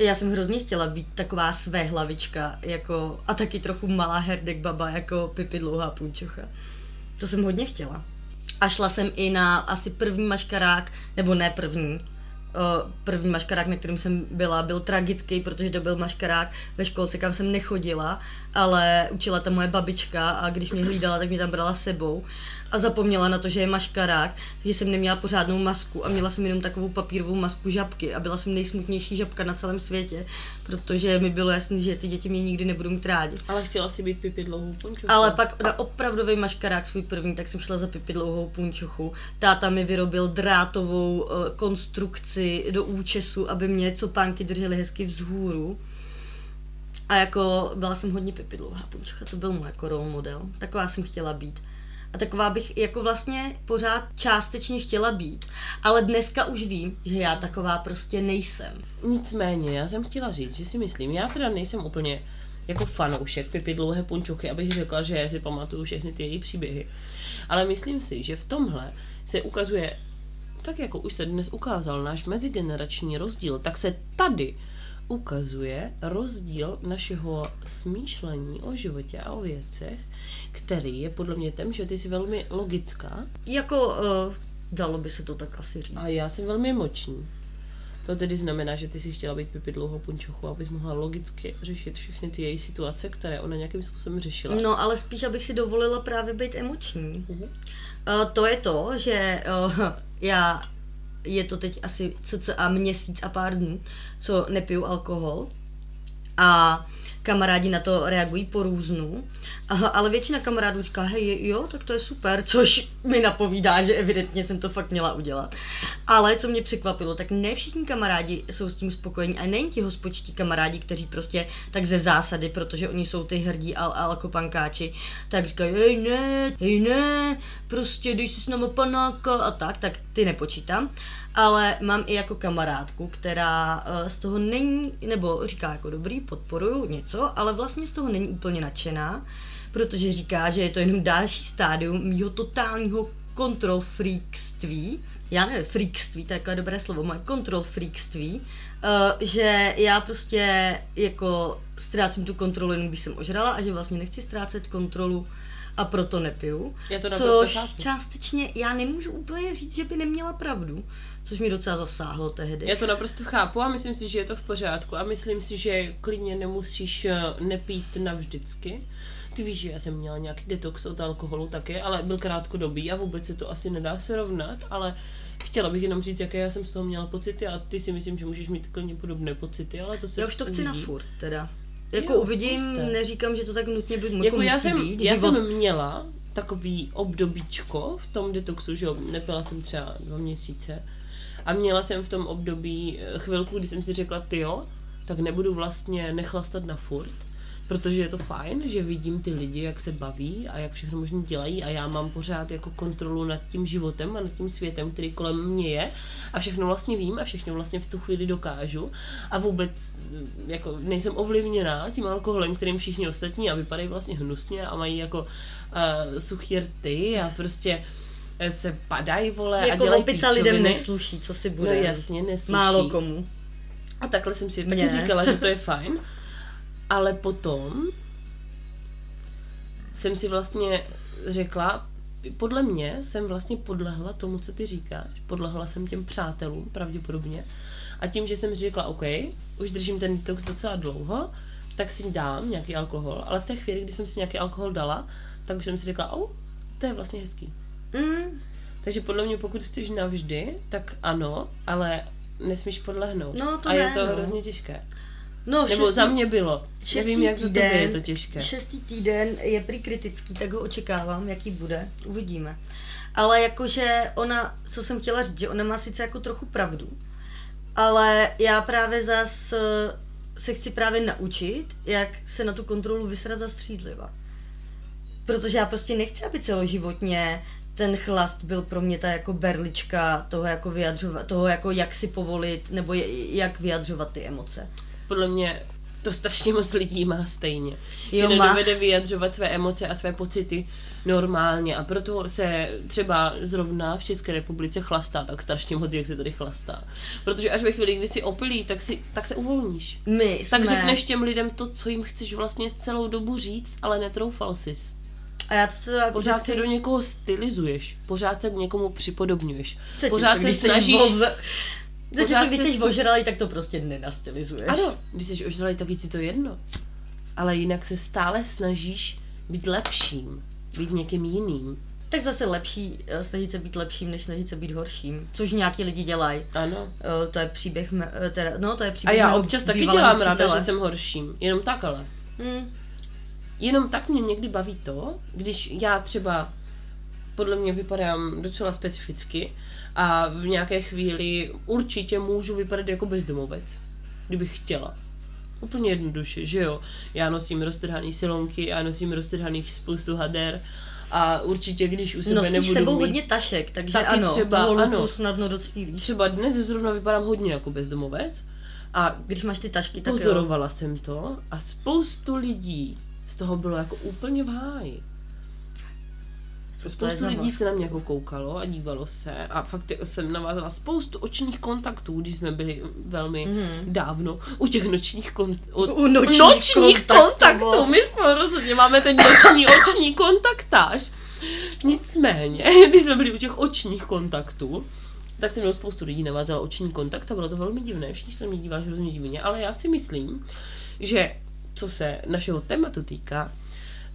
Já jsem hrozně chtěla být taková své hlavička jako, a taky trochu malá herdek baba jako Pipi Dlouhá punčucha. To jsem hodně chtěla. A šla jsem i na asi první maškarák, nebo ne první, první maškarák, na kterým jsem byla, byl tragický, protože to byl maškarák ve školce, kam jsem nechodila, ale učila tam moje babička a když mě hlídala, tak mě tam brala sebou a zapomněla na to, že je maškarák, takže jsem neměla pořádnou masku a měla jsem jenom takovou papírovou masku žabky a byla jsem nejsmutnější žabka na celém světě, protože mi bylo jasné, že ty děti mě nikdy nebudou mít rádi. Ale chtěla si být Pipi dlouhou punčuchu. Ale pak na opravdový maškarák svůj první, tak jsem šla za pipi dlouhou punčuchu. Táta mi vyrobil drátovou uh, konstrukci do účesu, aby mě copánky držely hezky vzhůru. A jako byla jsem hodně pipi dlouhá punčucha, to byl můj jako role model. Taková jsem chtěla být. A taková bych jako vlastně pořád částečně chtěla být. Ale dneska už vím, že já taková prostě nejsem. Nicméně, já jsem chtěla říct, že si myslím, já teda nejsem úplně jako fanoušek Pipi dlouhé punčuchy, abych řekla, že si pamatuju všechny ty její příběhy. Ale myslím si, že v tomhle se ukazuje, tak jako už se dnes ukázal náš mezigenerační rozdíl, tak se tady ukazuje rozdíl našeho smýšlení o životě a o věcech, který je podle mě ten, že ty jsi velmi logická Jako uh, dalo by se to tak asi říct. a já jsem velmi emoční. To tedy znamená, že ty si chtěla být Pipi dlouho punčochu, abys mohla logicky řešit všechny ty její situace, které ona nějakým způsobem řešila. No, ale spíš, abych si dovolila právě být emoční. Mhm. Uh, to je to, že uh, já, je to teď asi cca měsíc a pár dnů, co nepiju alkohol a kamarádi na to reagují po různu, ale většina kamarádů říká, hej, jo, tak to je super, což mi napovídá, že evidentně jsem to fakt měla udělat. Ale co mě překvapilo, tak ne všichni kamarádi jsou s tím spokojení a nejen ti hospočtí kamarádi, kteří prostě tak ze zásady, protože oni jsou ty hrdí al- alkopankáči, tak říkají, hej ne, hej ne, prostě když si s náma panáka a tak, tak ty nepočítám. Ale mám i jako kamarádku, která uh, z toho není, nebo říká jako dobrý, podporuju něco, ale vlastně z toho není úplně nadšená, protože říká, že je to jenom další stádium mýho totálního control freakství, já nevím, freakství, to je takové dobré slovo, moje control freakství, uh, že já prostě jako ztrácím tu kontrolu jenom když jsem ožrala a že vlastně nechci ztrácet kontrolu a proto nepiju. Já to naprosto což chápu. částečně já nemůžu úplně říct, že by neměla pravdu, což mi docela zasáhlo tehdy. Já to naprosto chápu a myslím si, že je to v pořádku a myslím si, že klidně nemusíš eh, nepít navždycky. Ty víš, že já jsem měla nějaký detox od alkoholu taky, ale byl krátkodobý a vůbec se to asi nedá srovnat, ale chtěla bych jenom říct, jaké já jsem z toho měla pocity a ty si myslím, že můžeš mít klidně podobné pocity, ale to se Já už to chci na furt teda. Jako Jo, uvidím, zkuste. neříkám, že to tak nutně by jako Jako já musí jsem, být. já Život jsem měla takový obdobíčko v tom detoxu, že jo, nepila jsem třeba dva měsíce a měla jsem v tom období eh, chvilku, kdy jsem si řekla, ty jo, tak nebudu vlastně nechlastat na furt, protože je to fajn, že vidím ty lidi, jak se baví a jak všechno možný dělají a já mám pořád jako kontrolu nad tím životem a nad tím světem, který kolem mě je a všechno vlastně vím a všechno vlastně v tu chvíli dokážu a vůbec jako nejsem ovlivněná tím alkoholem, kterým všichni ostatní a vypadají vlastně hnusně a mají jako uh, suchý rty a prostě eh, se padají, vole, a jako dělají opica lidem píčoviny. nesluší, co si No bude. jasně, nesluší. Málo komu. A takhle jsem si taky říkala, že to je fajn. Ale potom jsem si vlastně řekla, podle mě jsem vlastně podlehla tomu, co ty říkáš. Podlehla jsem těm přátelům, pravděpodobně. A tím, že jsem si řekla, OK, už držím ten detox docela dlouho, tak si dám nějaký alkohol. Ale v té chvíli, kdy jsem si nějaký alkohol dala, tak už jsem si řekla, oh, to je vlastně hezký. Mm, Takže podle mě, pokud chceš navždy, tak ano, ale nesmíš podlehnout. No, to A je ne, to no. hrozně těžké. No, Nebo šestý, za mě bylo. šestý Nevím, jak za tebe týden, je to těžké. Šestý týden je prý kritický, tak ho očekávám, jaký bude, uvidíme. Ale jakože ona, co jsem chtěla říct, že ona má sice jako trochu pravdu, ale já právě zas eh, se chci právě naučit, jak se na tu kontrolu vysrat zastřízliva. Protože já prostě nechci, aby celoživotně ten chlast byl pro mě ta jako berlička toho jako vyjadřovat, toho jako jak si povolit, nebo jak vyjadřovat ty emoce. Podle mě to strašně moc lidí má stejně. Jo, že má. nedovede vyjadřovat své emoce a své pocity normálně a proto se třeba zrovna v České republice chlastá tak strašně moc, jak se tady chlastá. Protože až ve chvíli, kdy jsi opilý, tak, si, tak se uvolníš. My Tak jsme... řekneš těm lidem to, co jim chceš vlastně celou dobu říct, ale netroufal sis. A já to teda Pořád vždycky- se do někoho stylizuješ, pořád se k někomu připodobňuješ, Co pořád se jsi snažíš... voz- Zatímco, pořád když jsi s- ožralý, tak to prostě nenastylizuješ. Ano, když jsi ožralý, tak je ti to jedno. Ale jinak se stále snažíš být lepším, být někým jiným. Tak zase lepší eh, snažit se být lepším, než snažit se být horším. Což nějaký lidi dělají. Ano. Eh, To je příběh, me, eh, teda, no to je A příběh já mého občas taky dělám ráda, že jsem horším. Jenom tak ale. Hmm. Jenom tak mě někdy baví to, když já třeba podle mě vypadám docela specificky a v nějaké chvíli určitě můžu vypadat jako bezdomovec, kdybych chtěla. Úplně jednoduše, že jo. Já nosím roztrhaný silonky, já nosím roztrhaných spoustu hader a určitě, když u sebe Nosíš nebudu sebou mít... hodně tašek, takže Taky ano, třeba, ano. snadno docílíš. Třeba dnes zrovna vypadám hodně jako bezdomovec a Když máš ty tašky, tak jo. pozorovala jsem to a spoustu lidí z toho bylo jako úplně v háji. Spoustu lidí se na mě jako koukalo a dívalo se a fakt jsem navázala spoustu očních kontaktů, když jsme byli velmi Mhm. dávno u těch nočních, kon- U nočních nočních kontaktů. kontaktů. My spolu rozhodně máme ten noční oční kontaktáž. Nicméně, když jsme byli u těch očních kontaktů, tak se mnou spoustu lidí navázala oční kontakt a bylo to velmi divné, všichni se mě dívali hrozně divně, ale já si myslím, že co se našeho tématu týká,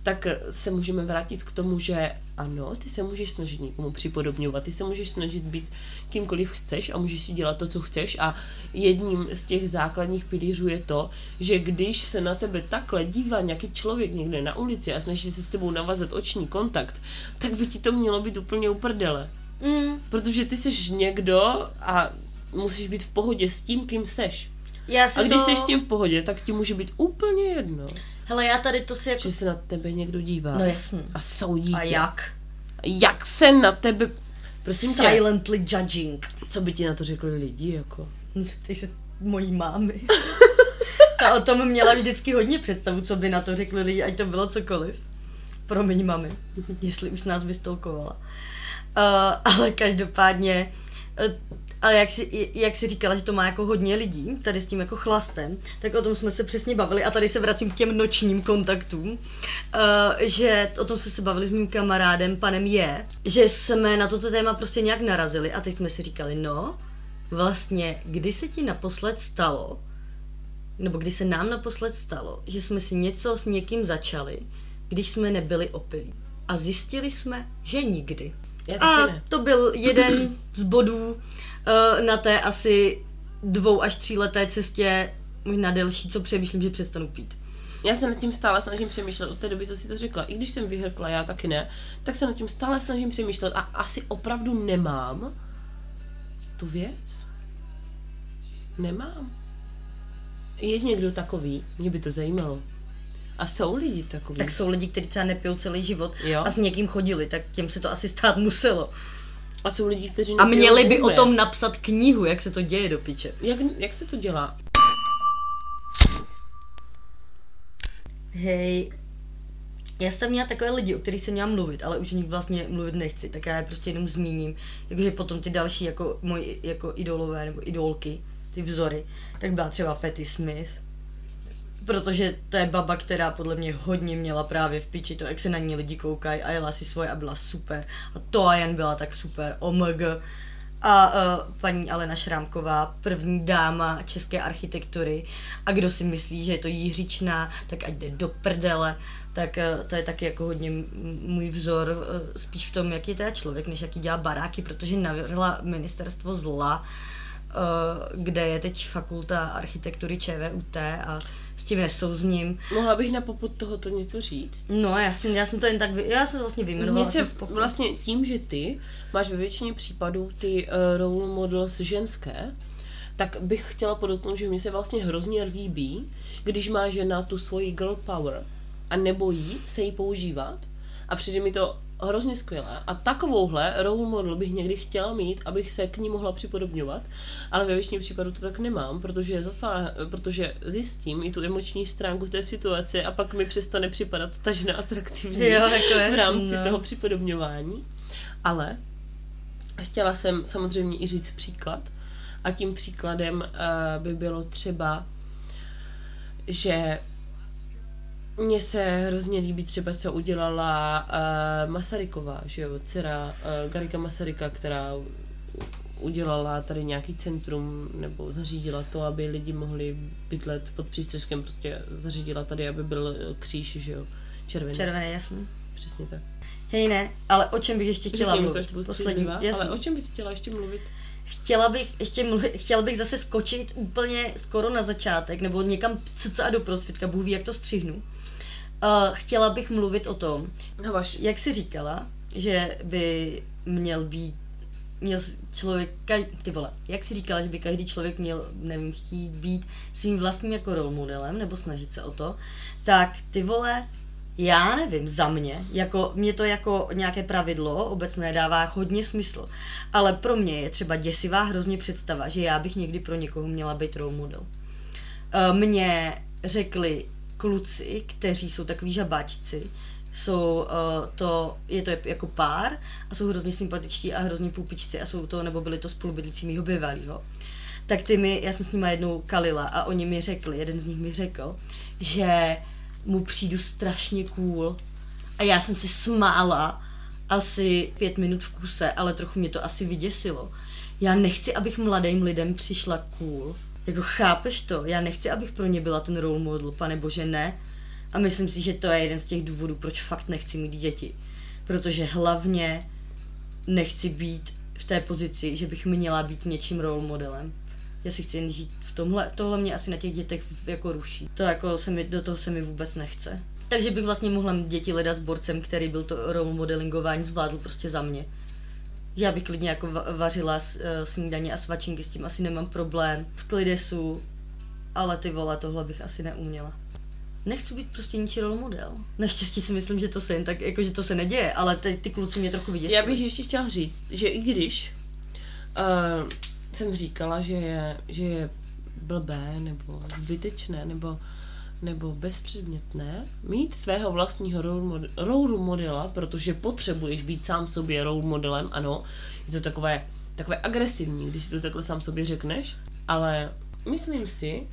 tak se můžeme vrátit k tomu, že ano, ty se můžeš snažit někomu připodobňovat, ty se můžeš snažit být kýmkoliv chceš a můžeš si dělat to, co chceš a jedním z těch základních pilířů je to, že když se na tebe takhle dívá nějaký člověk někde na ulici a snaží se s tebou navazat oční kontakt, tak by ti to mělo být úplně uprdele. Mm. Protože ty jsi někdo a musíš být v pohodě s tím, kým seš. Já si A když to... jsi s tím v pohodě, tak ti může být úplně jedno, Hele, já tady to si jako... že se na tebe někdo dívá. No jasný. A soudí A tě. jak? Jak se na tebe... Prosím tě, Silently judging. co by ti na to řekli lidi, jako? Zeptej se mojí mámy. Ta o tom měla vždycky hodně představu, co by na to řekli lidi, ať to bylo cokoliv. Promiň mami, jestli už nás vystolkovala. Uh, ale každopádně, uh, ale jak si, jak si říkala, že to má jako hodně lidí, tady s tím jako chlastem, tak o tom jsme se přesně bavili a tady se vracím k těm nočním kontaktům, uh, že o tom jsme se bavili s mým kamarádem, panem Je, že jsme na toto téma prostě nějak narazili a teď jsme si říkali, no, vlastně, kdy se ti naposled stalo, nebo kdy se nám naposled stalo, že jsme si něco s někým začali, když jsme nebyli opilí. A zjistili jsme, že nikdy. A to byl jeden z bodů uh, na té asi dvou až tří leté cestě, možná delší, co přemýšlím, že přestanu pít. Já se nad tím stále snažím přemýšlet od té doby, co si to řekla. I když jsem vyhrkla, já taky ne, tak se nad tím stále snažím přemýšlet a asi opravdu nemám tu věc. Nemám. Je někdo takový? Mě by to zajímalo. A jsou lidi takový. Tak jsou lidi, kteří třeba nepijou celý život Jo. a s někým chodili, tak těm se to asi stát muselo. A jsou lidi, kteří A měli by o vůbec. tom napsat knihu, jak se to děje do piče. Jak, jak se to dělá? Hej, já jsem měla takové lidi, o kterých jsem měla mluvit, ale už o nich vlastně mluvit nechci, tak já je prostě jenom zmíním. Jakože potom ty další jako moji jako idolové nebo idolky, ty vzory, tak byla třeba Patty Smith, protože to je baba, která podle mě hodně měla právě v piči to, jak se na ní lidi koukají a jela si svoje a byla super. A to a jen byla tak super, omg. A uh, paní Alena Šrámková, první dáma české architektury. A kdo si myslí, že je to Jiřičná, tak ať jde do prdele. Tak uh, to je taky jako hodně můj vzor, uh, spíš v tom, jaký je teda člověk, než jaký dělá baráky, protože navrhla ministerstvo zla, uh, kde je teď fakulta architektury ČVUT a s tím nesouzním. Mohla bych na popud tohoto něco říct? No, já jsem, já jsem to jen tak, vy, já jsem to vlastně vyjmenovala. Se vlastně tím, že ty máš ve většině případů ty uh, role models ženské, tak bych chtěla podotknout, že mi se vlastně hrozně líbí, když má žena tu svoji girl power a nebojí se jí používat a přijde mi to hrozně skvělé. A takovouhle role model bych někdy chtěla mít, abych se k ní mohla připodobňovat, ale ve většině případů to tak nemám, protože, zasá, protože zjistím i tu emoční stránku té situace a pak mi přestane připadat ta žena atraktivní Jo, v rámci no. toho připodobňování. Ale chtěla jsem samozřejmě i říct příklad. A tím příkladem uh, by bylo třeba, že mně se hrozně líbí třeba, co udělala uh, Masaryková, že jo, dcera uh, Garika Masaryka, která udělala tady nějaký centrum nebo zařídila to, aby lidi mohli bydlet pod přístřeškem, prostě zařídila tady, aby byl eh, kříž, že jo, červený. Červené, jasný. Přesně tak. Hej ne, ale o čem bych ještě chtěla Řekni to, mluvit? budu Poslední, ale o čem bys chtěla ještě mluvit? Chtěla bych ještě mluvit, chtěla bych zase skočit úplně skoro na začátek, nebo někam cca do prosvědka, Bůh ví, jak to střihnu. Uh, chtěla bych mluvit o tom, No vaš. jak jsi říkala, že by měl být měl člověk, ka- ty vole, jak jsi říkala, že by každý člověk měl, nevím, chtít být svým vlastním jako role modelem, nebo snažit se o to, tak ty vole, já nevím, za mě, jako, mě to jako nějaké pravidlo obecné dává hodně smysl, ale pro mě je třeba děsivá hrozně představa, že já bych někdy pro někoho měla být role model. Eh, Mně řekli kluci, kteří jsou takový žabáčci, jsou uh, to, je to jako pár a jsou hrozně sympatičtí a hrozně půpičci a jsou to, nebo byli to spolubydlící mýho bývalýho. Tak ty mi, já jsem s nimi jednou kalila a oni mi řekli, jeden z nich mi řekl, že mu přijdu strašně cool a já jsem se smála asi pět minut v kuse, ale trochu mě to asi vyděsilo, Já nechci, abych mladým lidem přišla cool. Jako chápeš to? Já nechci, abych pro ně byla ten role model, pane bože, ne. A myslím si, že to je jeden z těch důvodů, proč fakt nechci mít děti. Protože hlavně nechci být v té pozici, že bych měla být něčím role modelem. Já si chci jen žít v tomhle, tohle mě asi na těch dětech jako ruší. To jako se mi, do toho se mi vůbec nechce. Takže bych vlastně mohla mít děti leda s borcem, který byl to role modelingování zvládl prostě za mě. Že já bych klidně jako vařila eh, snídaně a svačinky, s tím asi nemám problém. V klidesu, ale ty vole, tohle bych asi neuměla. Nechci být prostě ničí role model. Naštěstí si myslím, že to se jen tak, jako že to se neděje, ale ty, ty kluci mě trochu vidějí. Já bych ještě chtěla říct, že i když uh, jsem říkala, že je, že je blbé nebo zbytečné nebo nebo bezpředmětné mít svého vlastního role modela, protože potřebuješ být sám sobě role modelem, ano, je to takové, takové agresivní, když si to takhle sám sobě řekneš, ale myslím si,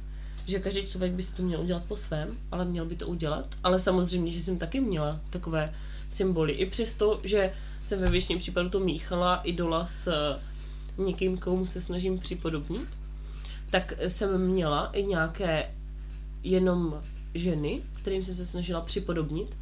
že každý člověk by si to měl udělat po svém, ale měl by to udělat, ale samozřejmě, že jsem taky měla takové symboly, i přesto, že jsem ve většině případů to míchala idola s eh, někým, komu se snažím připodobnit, tak jsem měla i nějaké jenom ženy, kterým jsem se snažila připodobnit.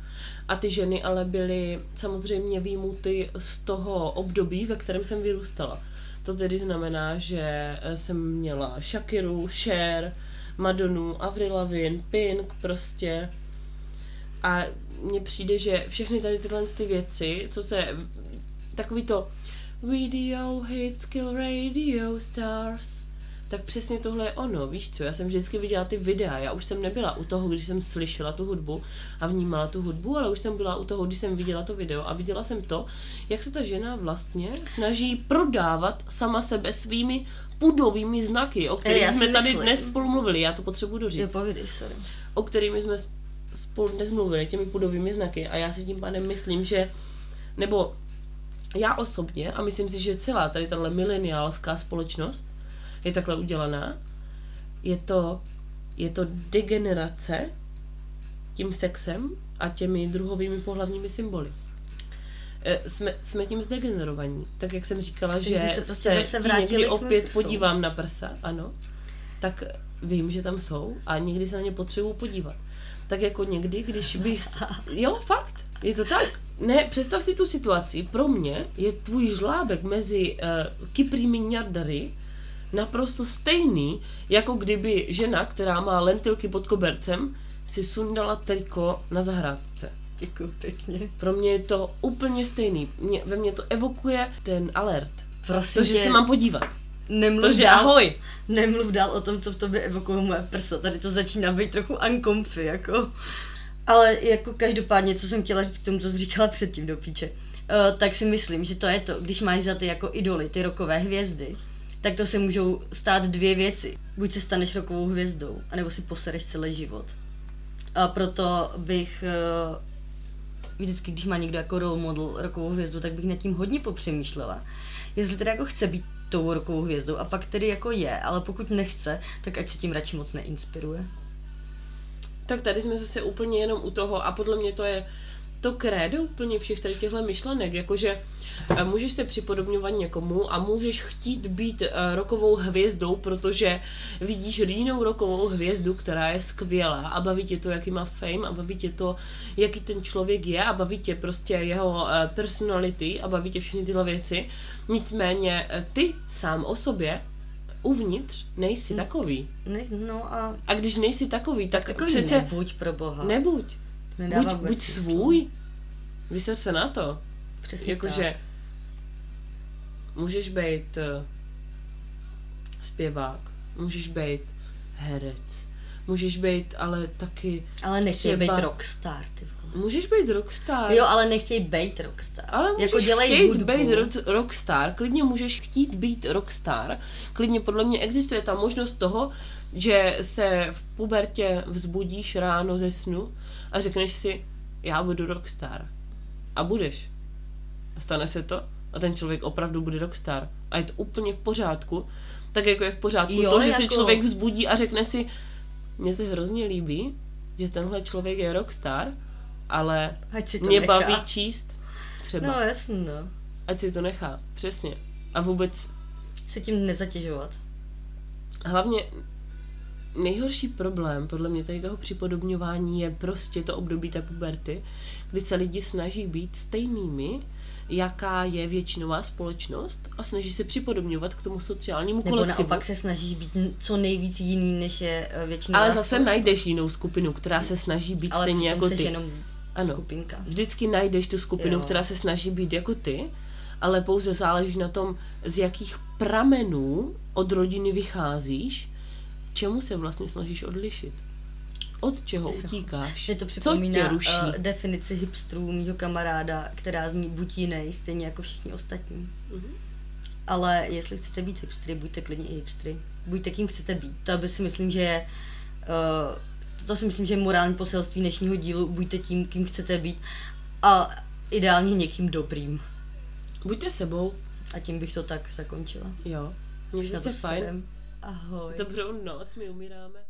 A ty ženy ale byly samozřejmě výjimuty z toho období, ve kterém jsem vyrůstala. To tedy znamená, že jsem měla Shakiru, Cher, Madonu, Avril Lavigne, Pink prostě. A mně přijde, že všechny tady tyhle ty věci, co se takový to video hits kill radio stars, tak přesně tohle je ono, víš co, já jsem vždycky viděla ty videa, já už jsem nebyla u toho, když jsem slyšela tu hudbu a vnímala tu hudbu, ale už jsem byla u toho, když jsem viděla to video a viděla jsem to, jak se ta žena vlastně snaží prodávat sama sebe svými pudovými znaky, o kterých jsme myslím. tady dnes spolu mluvili, já to potřebuji doříct. Jo, povídej, sorry. O kterými jsme spolu dnes mluvili, těmi pudovými znaky a já si tím pádem myslím, že nebo já osobně, a myslím si, že celá tady tahle mileniálská společnost je takhle udělaná, je to, je to degenerace tím sexem a těmi druhovými pohlavními symboly. E, jsme, jsme tím zdegenerovaní. Tak jak jsem říkala, že se, prostě se někdy opět prsu. podívám na prsa, ano, tak vím, že tam jsou a někdy se na ně potřebuji podívat. Tak jako někdy, když bych... Jo, fakt, je to tak. Ne, představ si tu situaci. Pro mě je tvůj žlábek mezi uh, kyprými ňardary naprosto stejný, jako kdyby žena, která má lentilky pod kobercem, si sundala triko na zahrádce. Děkuji pěkně. Pro mě je to úplně stejný. Mě, ve mně to evokuje ten alert. Prosím to, že se mám podívat. Nemluv to, že dál, ahoj. Nemluv dál o tom, co v tobě evokuje moje prsa. Tady to začíná být trochu uncomfy, jako. Ale jako každopádně, co jsem chtěla říct k tomu, co jsi říkala předtím do píče, uh, tak si myslím, že to je to, když máš za ty jako idoly, ty rokové hvězdy, tak to se můžou stát dvě věci. Buď se staneš rokovou hvězdou, anebo si posereš celý život. A proto bych uh, vždycky, když má někdo jako role model rokovou hvězdu, tak bych nad tím hodně popřemýšlela. Jestli teda jako chce být tou rokovou hvězdou a pak tedy jako je, ale pokud nechce, tak ať se tím radši moc neinspiruje. Tak tady jsme zase úplně jenom u toho a podle mě to je to krédo úplně všech tady těchto myšlenek, jakože eh, můžeš se připodobňovat někomu a můžeš chtít být uh, rokovou hvězdou, protože vidíš jinou rokovou hvězdu, která je skvělá a baví tě to, jaký má fame a baví tě to, jaký ten člověk je a baví tě prostě jeho uh, personality a baví tě všechny tyhle věci. Nicméně ty sám o sobě uvnitř nejsi takový. Ne, no a... a když nejsi takový, tak, tak takový přece... Nebuď pro boha. Nebuď buď, buď svůj, vyser se na to. Přesně Jakože můžeš být uh, zpěvák, můžeš být herec, můžeš být ale taky Ale nechtěj třeba... být rockstar, ty vole. Můžeš být rockstar. Jo, ale nechtěj být rockstar. Ale jako můžeš jako dělej chtít hudbu. být ro- rockstar, klidně můžeš chtít být rockstar, klidně podle mě existuje ta možnost toho, že se v pubertě vzbudíš ráno ze snu a řekneš si, já budu rockstar. A budeš. A stane se to a ten člověk opravdu bude rockstar. A je to úplně v pořádku. Tak jako je v pořádku jo, to, že jako... si člověk vzbudí a řekne si, mně se hrozně líbí, že tenhle člověk je rockstar, ale mě nechá. baví číst třeba. No jasně, no. Ať si to nechá, přesně. A vůbec se tím nezatěžovat. Hlavně nejhorší problém podle mě tady toho připodobňování je prostě to období té puberty, kdy se lidi snaží být stejnými, jaká je většinová společnost a snaží se připodobňovat k tomu sociálnímu Nebo kolektivu. naopak se snažíš být co nejvíc jiný, než je eh, většinou. Ale zase najdeš jinou skupinu, která se snaží být Ale stejně jako ty. jenom Ano. skupinka. Vždycky najdeš tu skupinu, Jo. která se snaží být jako ty, ale pouze záleží na tom, z jakých pramenů od rodiny vycházíš, čemu se vlastně snažíš odlišit. Od čeho utíkáš? Mě to Co tě připomíná ruší? uh, definici hipstrů mýho kamaráda, která zní buď jiný, stejně jako všichni ostatní. Mhm. Ale jestli chcete být hipstry, buďte klidně i hipstry. Buďte kým chcete být. To by si myslím, že je uh, to si myslím, že je morální poselství dnešního dílu. Buďte tím, kým chcete být a ideálně někým dobrým. Buďte sebou, A tím bych to tak zakončila. jo. Mějte se fajn. Ahoj. Dobrou noc, my umíráme.